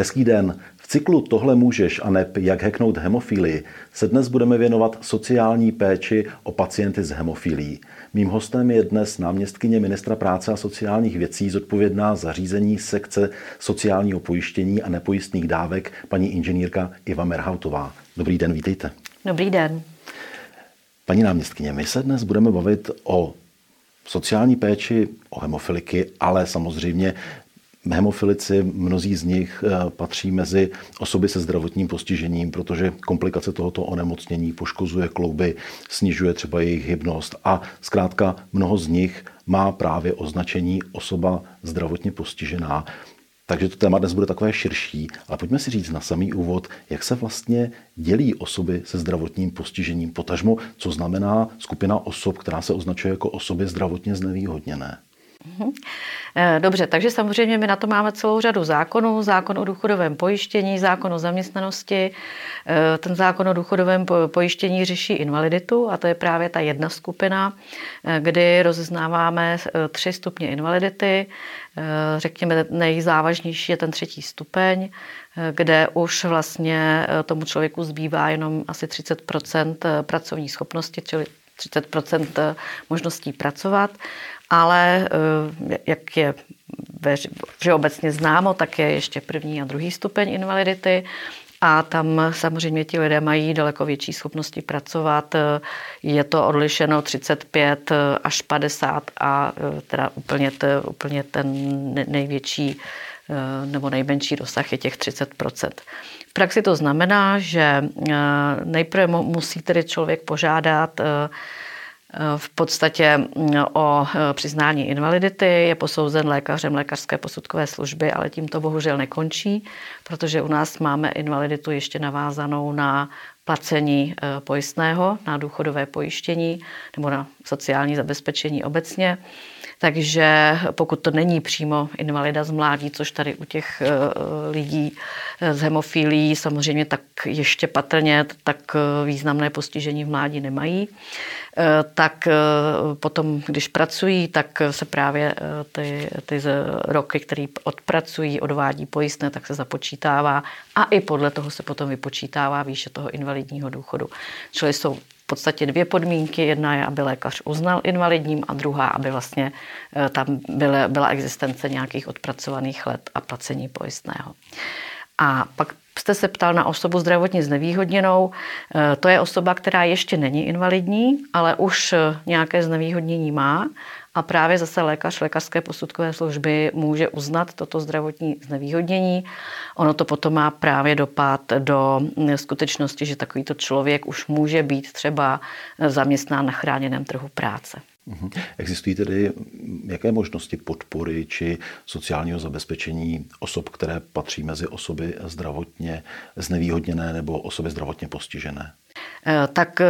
Hezký den. V cyklu Tohle můžeš a neb jak heknout hemofílii se dnes budeme věnovat sociální péči o pacienty s hemofílií. Mým hostem je dnes náměstkyně ministra práce a sociálních věcí zodpovědná za řízení sekce sociálního pojištění a nepojistných dávek paní inženýrka Iva Merhautová. Dobrý den, vítejte. Dobrý den. Paní náměstkyně, my se dnes budeme bavit o sociální péči o hemofiliky, ale samozřejmě Hemofilici, mnozí z nich eh, patří mezi osoby se zdravotním postižením, protože komplikace tohoto onemocnění poškozuje klouby, snižuje třeba jejich hybnost a zkrátka mnoho z nich má právě označení osoba zdravotně postižená. Takže to téma dnes bude takové širší, ale pojďme si říct na samý úvod, jak se vlastně dělí osoby se zdravotním postižením, potažmo, co znamená skupina osob, která se označuje jako osoby zdravotně znevýhodněné. Mhm. Eh, dobře, takže samozřejmě my na to máme celou řadu zákonů. Zákon o důchodovém pojištění, zákon o zaměstnanosti. Eh, ten zákon o důchodovém pojištění řeší invaliditu a to je právě ta jedna skupina, eh, kdy rozeznáváme tři stupně invalidity. Řekněme, nejzávažnější je ten třetí stupeň, kde už vlastně tomu člověku zbývá jenom asi 30% pracovní schopnosti, čili 30% možností pracovat ale eh, jak je všeobecně známo, tak je ještě první a druhý stupeň invalidity. A tam samozřejmě ti lidé mají daleko větší schopnosti pracovat. Je to odlišeno 35 až 50 a eh, teda úplně, to, úplně ten největší eh, nebo nejmenší dosah je těch 30% V praxi to znamená, že nejprve musí tedy člověk požádat v podstatě mm, o přiznání invalidity, je posouzen lékařem lékařské posudkové služby, ale tím to bohužel nekončí, protože u nás máme invaliditu ještě navázanou na placení pojistného, na důchodové pojištění nebo na sociální zabezpečení obecně. Takže pokud to není přímo invalida z mládí, což tady u těch e, lidí s hemofílií samozřejmě tak ještě patrně tak významné postižení v mládí nemají, Eh, tak eh, potom, když pracují, tak se právě eh, ty, ty roky, které odpracují, odvádí pojistné, tak se započítává a i podle toho se potom vypočítává výše toho invalidního důchodu. Čili jsou podstatě dvě podmínky. Jedna je, aby lékař uznal invalidním a druhá, aby vlastně tam byla, byla existence nějakých odpracovaných let a placení pojistného. A pak jste se ptal na osobu zdravotně znevýhodněnou. Eh, to je osoba, která ještě není invalidní, ale už eh, nějaké znevýhodnění má a právě zase lékař lékařské posudkové služby může uznat toto zdravotní znevýhodnění. Ono to potom má právě dopad do skutečnosti, že takovýto člověk už může být třeba zaměstnán na chráněném trhu práce. Mhm. Existují tedy jaké možnosti podpory či sociálního zabezpečení osob, které patří mezi osoby zdravotně znevýhodněné nebo osoby zdravotně postižené? Eh, tak eh,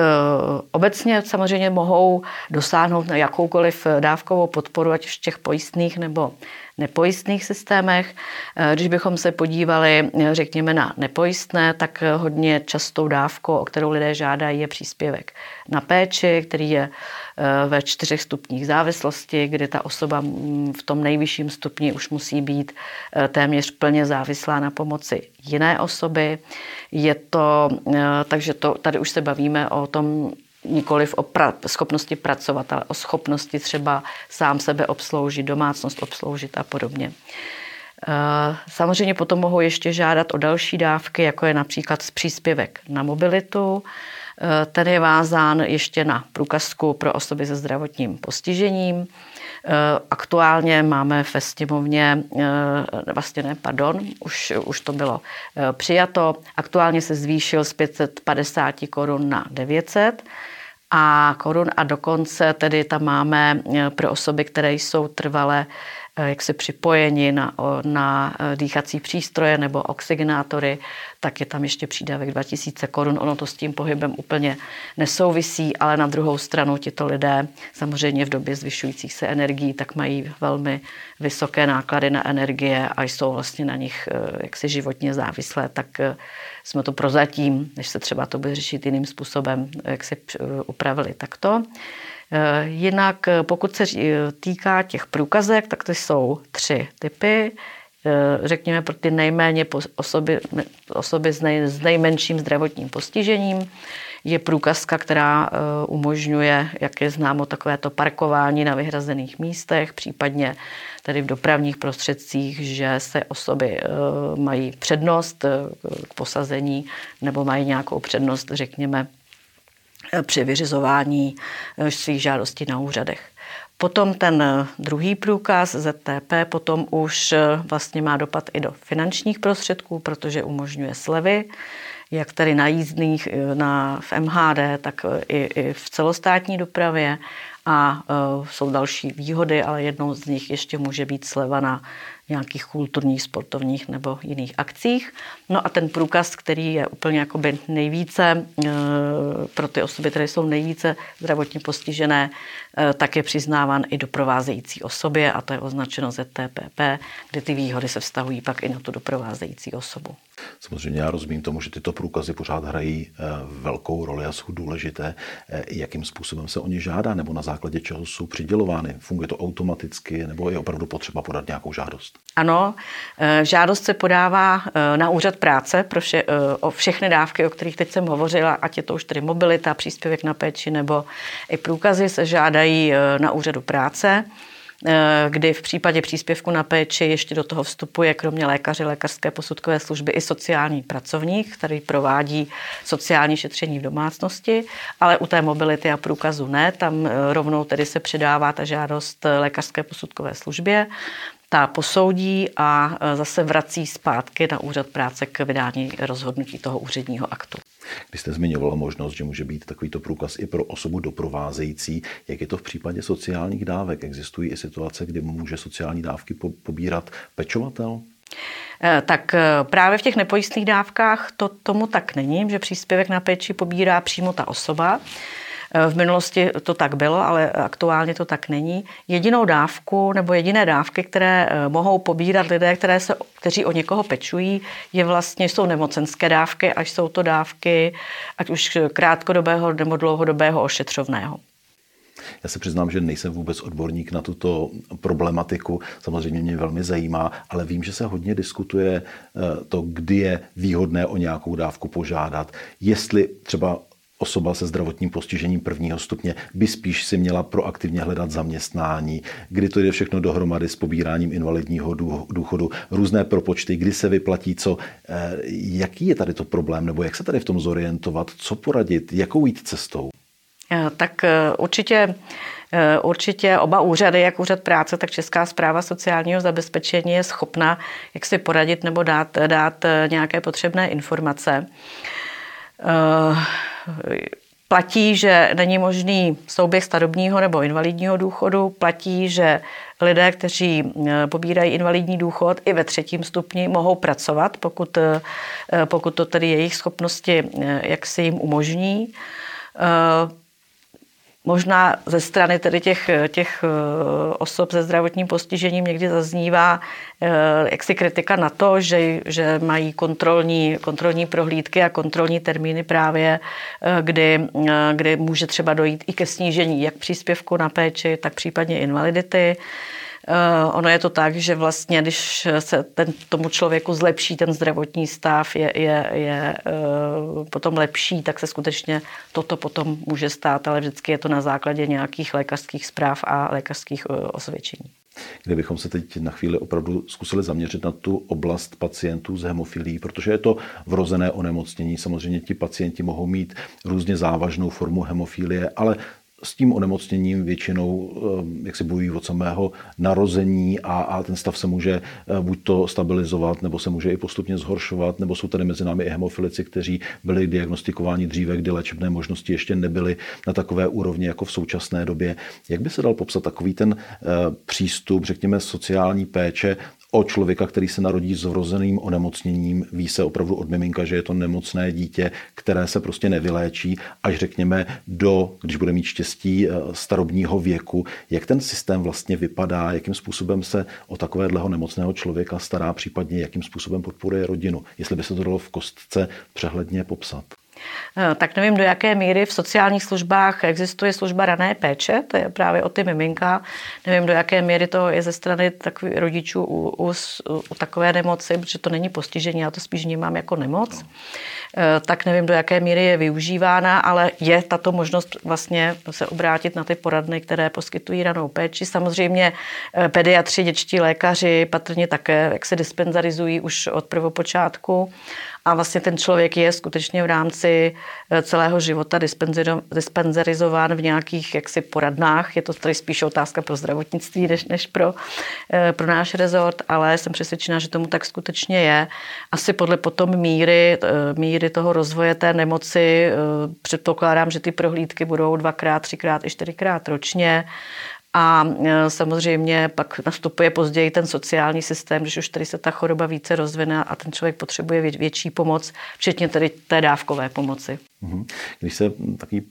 obecně samozřejmě mohou dosáhnout na jakoukoliv dávkovou podporu, ať už těch pojistných nebo nepojistných systémech. Eh, když bychom se podívali, řekněme, na nepojistné, tak hodně častou dávkou, o kterou lidé žádají, je příspěvek na péči, který je ve čtyřech stupních závislosti, kdy ta osoba mm, v tom nejvyšším stupni už musí být téměř plně závislá na pomoci jiné osoby. Je to, takže to, tady už se bavíme o tom nikoliv o pra- schopnosti pracovat, ale o schopnosti třeba sám sebe obsloužit, domácnost obsloužit a podobně. Eh, samozřejmě potom mohou ještě žádat o další dávky, jako je například příspěvek na mobilitu. Eh, ten je vázán ještě na průkazku pro osoby se zdravotním postižením. Aktuálně máme ve sněmovně, vlastně ne, pardon, už, už to bylo přijato, aktuálně se zvýšil z 550 korun na 900 a korun a dokonce tedy tam máme pro osoby, které jsou trvalé Eh, jak se připojeni na, na eh, dýchací přístroje nebo oxygenátory, tak je tam ještě přídavek 2000 korun. Ono to s tím pohybem úplně nesouvisí, ale na druhou stranu tito lidé samozřejmě v době zvyšujících se energií tak mají velmi vysoké náklady na energie a jsou vlastně na nich eh, jaksi životně závislé, tak jsme to prozatím, než se třeba to bude řešit jiným způsobem, jak se upravili takto. Eh, jinak eh, pokud se eh, týká těch průkazek, tak to jsou tři typy. Řekněme pro ty nejméně osoby, osoby s, nej, s nejmenším zdravotním postižením je průkazka, která umožňuje, jak je známo, takovéto parkování na vyhrazených místech, případně tedy v dopravních prostředcích, že se osoby mají přednost k posazení nebo mají nějakou přednost, řekněme, při vyřizování eh, svých žádostí na úřadech. Potom ten eh, druhý průkaz ZTP potom už eh, vlastně má dopad i do finančních prostředků, protože umožňuje slevy, jak tady na jízdných na, v MHD, tak i, i v celostátní dopravě a uh, jsou další výhody, ale jednou z nich ještě může být sleva na nějakých kulturních, sportovních nebo jiných akcích. No a ten průkaz, který je úplně jakoby nejvíce uh, pro ty osoby, které jsou nejvíce zdravotně postižené, uh, tak je přiznáván i doprovázející osobě a to je označeno ZTPP, kde ty výhody se vztahují pak i na tu doprovázející osobu. Samozřejmě já rozumím tomu, že tyto průkazy pořád hrají eh, velkou roli a jsou důležité. Eh, jakým způsobem se o ně žádá nebo na základě čeho jsou přidělovány? Funguje to automaticky nebo je opravdu potřeba podat nějakou žádost? Ano, eh, žádost se podává na úřad práce pro vše, o všechny dávky, o kterých teď jsem hovořila, ať je to už tedy mobilita, příspěvek na péči nebo i průkazy se žádají na úřadu práce. Eh, kdy v případě příspěvku na péči ještě do toho vstupuje kromě lékaře, lékařské posudkové služby i sociální pracovník, který provádí sociální šetření v domácnosti, ale u té mobility a průkazu ne, tam eh, rovnou tedy se předává ta žádost lékařské posudkové službě ta posoudí a e, zase vrací zpátky na úřad práce k vydání rozhodnutí toho úředního aktu. Když jste zmiňovala možnost, že může být takovýto průkaz i pro osobu doprovázející, jak je to v případě sociálních dávek? Existují i situace, kdy může sociální dávky pobírat pečovatel? E, tak e, právě v těch nepojistných dávkách to tomu tak není, že příspěvek na péči pobírá přímo ta osoba. V minulosti to tak bylo, ale aktuálně to tak není. Jedinou dávku nebo jediné dávky, které eh, mohou pobírat lidé, které se, kteří o někoho pečují, je vlastně, jsou nemocenské dávky, až jsou to dávky, ať už krátkodobého nebo dlouhodobého ošetřovného. Já se přiznám, že nejsem vůbec odborník na tuto problematiku. Samozřejmě mě velmi zajímá, ale vím, že se hodně diskutuje eh, to, kdy je výhodné o nějakou dávku požádat. Jestli třeba osoba se zdravotním postižením prvního stupně by spíš si měla proaktivně hledat zaměstnání, kdy to jde všechno dohromady s pobíráním invalidního důchodu, různé propočty, kdy se vyplatí co. Eh, jaký je tady to problém, nebo jak se tady v tom zorientovat, co poradit, jakou jít cestou? Eh, tak eh, určitě Určitě oba úřady, jak úřad práce, tak Česká zpráva sociálního zabezpečení je schopna jak si poradit nebo dát, dát nějaké potřebné informace platí, že není možný souběh starobního nebo invalidního důchodu, platí, že lidé, kteří eh, pobírají invalidní důchod i ve třetím stupni, mohou pracovat, pokud, eh, pokud to tedy jejich schopnosti eh, jak si jim umožní. Možná ze strany tedy těch, těch eh, osob se zdravotním postižením někdy zaznívá eh, jaksi kritika na to, že, že mají kontrolní, kontrolní prohlídky a kontrolní termíny právě, eh, kdy, kdy může třeba dojít i ke snížení jak příspěvku na péči, tak případně invalidity. Uh, ono je to tak, že vlastně, když se ten, tomu člověku zlepší ten zdravotní stav, je, je, je uh, potom lepší, tak se skutečně toto potom může stát, ale vždycky je to na základě nějakých lékařských zpráv a lékařských uh, osvědčení. Kdybychom se teď na chvíli opravdu zkusili zaměřit na tu oblast pacientů s hemofilí, protože je to vrozené onemocnění. Samozřejmě ti pacienti mohou mít různě závažnou formu hemofilie, ale s tím onemocněním většinou eh, jak si bojují od samého narození a, a ten stav se může eh, buď to stabilizovat, nebo se může i postupně zhoršovat, nebo jsou tady mezi námi i hemofilici, kteří byli diagnostikováni dříve, kdy léčebné možnosti ještě nebyly na takové úrovni jako v současné době. Jak by se dal popsat takový ten přístup, řekněme, sociální péče o člověka, který se narodí s vrozeným onemocněním, ví se opravdu od miminka, že je to nemocné dítě, které se prostě nevyléčí, až řekněme do, když bude mít štěstí, eh, starobního věku. Jak ten systém vlastně vypadá, jakým způsobem se o takového nemocného člověka stará, případně jakým způsobem podporuje rodinu, jestli by se to dalo v kostce přehledně popsat. Eh, tak nevím, do jaké míry v sociálních službách existuje služba rané péče, to je právě o ty miminka. Nevím, do jaké míry to je ze strany takových rodičů u, u, u takové nemoci, protože to není postižení, já to spíš vnímám jako nemoc. Eh, tak nevím, do jaké míry je využívána, ale je tato možnost vlastně se obrátit na ty poradny, které poskytují ranou péči. Samozřejmě eh, pediatři, dětští lékaři patrně také, jak se dispenzarizují už od prvopočátku a vlastně ten člověk je skutečně v rámci eh, celého života dispenzarizován v nějakých jaksi poradnách. Je to tady spíš otázka pro zdravotnictví, než, než pro, eh, pro náš rezort, ale jsem přesvědčena, že tomu tak skutečně je. Asi podle potom míry, eh, míry toho rozvoje té nemoci předpokládám, že ty prohlídky budou dvakrát, třikrát i čtyřikrát ročně. A e, samozřejmě pak nastupuje později ten sociální systém, když už tady se ta choroba více rozvine a ten člověk potřebuje větší pomoc, včetně tedy té dávkové pomoci. Mhm. Když se takový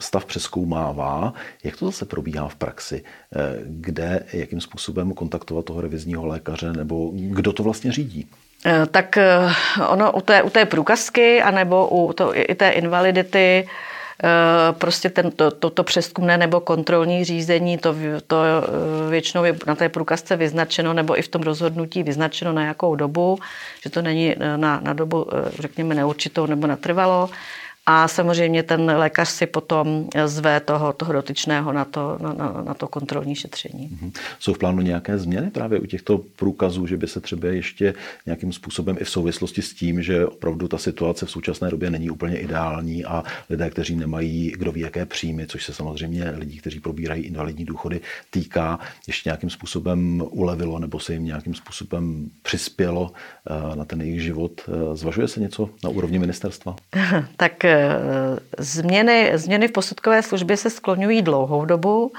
stav přeskoumává, jak to zase probíhá v praxi? E, kde, jakým způsobem kontaktovat toho revizního lékaře nebo kdo to vlastně řídí? E, tak ono u té, u té průkazky anebo u to, i té invalidity prostě ten, to, to, to přeskumné nebo kontrolní řízení, to, to eh, většinou je na té průkazce vyznačeno nebo i v tom rozhodnutí vyznačeno na jakou dobu, že to není na, na dobu, eh, řekněme, neurčitou nebo natrvalo. A samozřejmě ten lékař si potom zve toho, toho dotyčného na to, na, na, na to kontrolní šetření. Mm-hmm. Jsou v plánu nějaké změny právě u těchto průkazů, že by se třeba ještě nějakým způsobem i v souvislosti s tím, že opravdu ta situace v současné době není úplně ideální a lidé, kteří nemají kdo ví jaké příjmy, což se samozřejmě lidí, kteří probírají invalidní důchody, týká, ještě nějakým způsobem ulevilo nebo se jim nějakým způsobem přispělo eh, na ten jejich život. Eh, zvažuje se něco na úrovni ministerstva? tak eh, Změny, změny v posudkové službě se skloňují dlouhou dobu.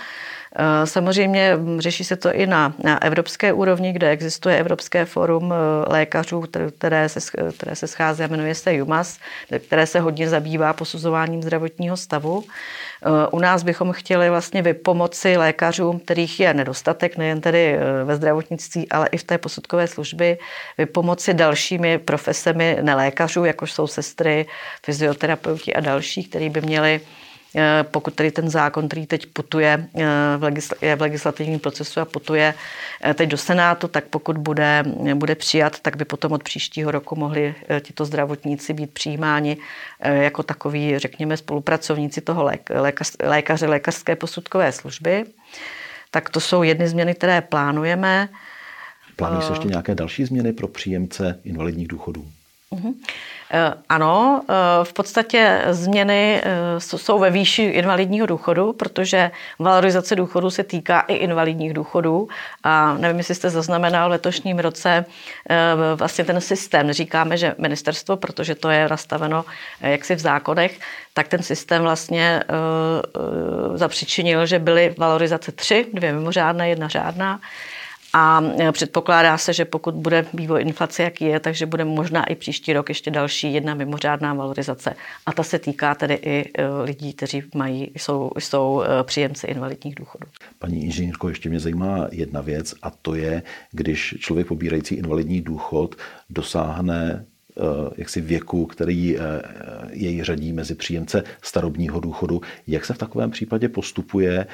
Eh, samozřejmě řeší se to i na, na evropské úrovni, kde existuje Evropské forum eh, lékařů, které se, které se schází a jmenuje se JUMAS, které se hodně zabývá posuzováním zdravotního stavu. Eh, u nás bychom chtěli vlastně vypomoci lékařům, kterých je nedostatek, nejen tedy ve zdravotnictví, ale i v té posudkové služby, vypomoci dalšími profesemi nelékařů, jako jsou sestry, fyzioterapeuti a další, kteří by měli pokud tedy ten zákon, který teď putuje, eh, je v legislativním procesu a putuje eh, teď do Senátu, tak pokud bude, bude přijat, tak by potom od příštího roku mohli tito zdravotníci být přijímáni jako takový, řekněme, spolupracovníci toho lékař, lékaře, lékařské posudkové služby. Tak to jsou jedny změny, které plánujeme. Plánují se ještě nějaké další změny pro příjemce invalidních důchodů? Uh-huh. Ano, eh, v podstatě změny eh, jsou ve výši invalidního důchodu, protože valorizace důchodu se týká i invalidních důchodů. A nevím, jestli jste zaznamenal v letošním roce vlastně ten systém. Říkáme, že ministerstvo, protože to je nastaveno jaksi v zákonech, tak ten systém vlastně zapřičinil, že byly valorizace tři, dvě mimořádné, jedna řádná. A e, předpokládá se, že pokud bude vývoj inflace, jaký je, takže bude možná i příští rok ještě další jedna mimořádná valorizace. A ta se týká tedy i e, lidí, kteří mají, jsou, jsou e, příjemci invalidních důchodů. Paní inženýrko, ještě mě zajímá jedna věc a to je, když člověk pobírající invalidní důchod dosáhne jaksi věku, který jej řadí mezi příjemce starobního důchodu. Jak se v takovém případě postupuje,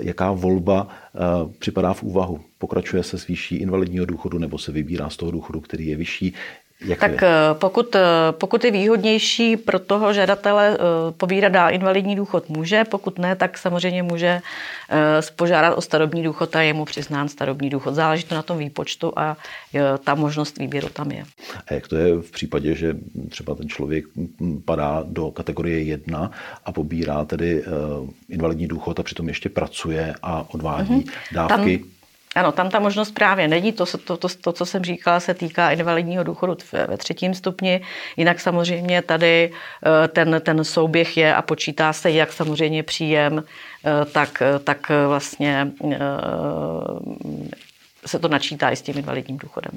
jaká volba připadá v úvahu? pokračuje se s výší invalidního důchodu nebo se vybírá z toho důchodu, který je vyšší. Jak tak je? Eh, pokud, eh, pokud je výhodnější pro toho žadatele eh, pobírat dál invalidní důchod může, pokud ne, tak samozřejmě může požádat o starobní důchod a je mu přiznán starobní důchod. Záleží to na tom výpočtu a ta možnost výběru tam je. A jak to je v případě, že třeba ten člověk padá do kategorie 1 a pobírá tedy invalidní důchod a přitom ještě pracuje a odvádí mm-hmm. dávky? Tam ano, tam ta možnost právě není. To, to, to, to, co jsem říkala, se týká invalidního důchodu ve třetím stupni. Jinak samozřejmě tady eh, ten, ten souběh je a počítá se jak samozřejmě příjem, eh, tak, tak vlastně eh, se to načítá i s tím invalidním důchodem.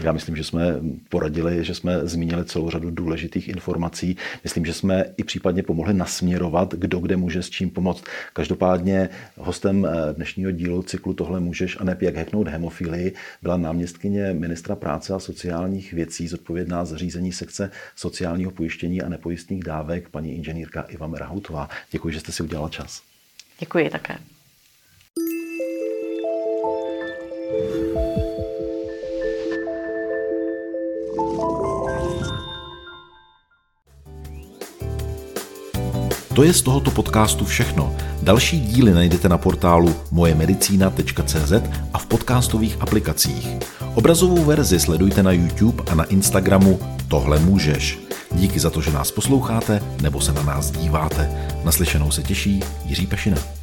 Já myslím, že jsme poradili, že jsme zmínili celou řadu důležitých informací. Myslím, že jsme i případně pomohli nasměrovat, kdo kde může s čím pomoct. Každopádně hostem eh, dnešního dílu cyklu Tohle můžeš a ne jak heknout hemofilii byla náměstkyně ministra práce a sociálních věcí, zodpovědná za řízení sekce sociálního pojištění a nepojistných dávek, paní inženýrka Iva Merahoutová. Děkuji, že jste si udělala čas. Děkuji také. To je z tohoto podcastu všechno. Další díly najdete na portálu mojemedicina.cz a v podcastových aplikacích. Obrazovou verzi sledujte na YouTube a na Instagramu Tohle můžeš. Díky za to, že nás posloucháte nebo se na nás díváte. Naslyšenou se těší Jiří Pešina.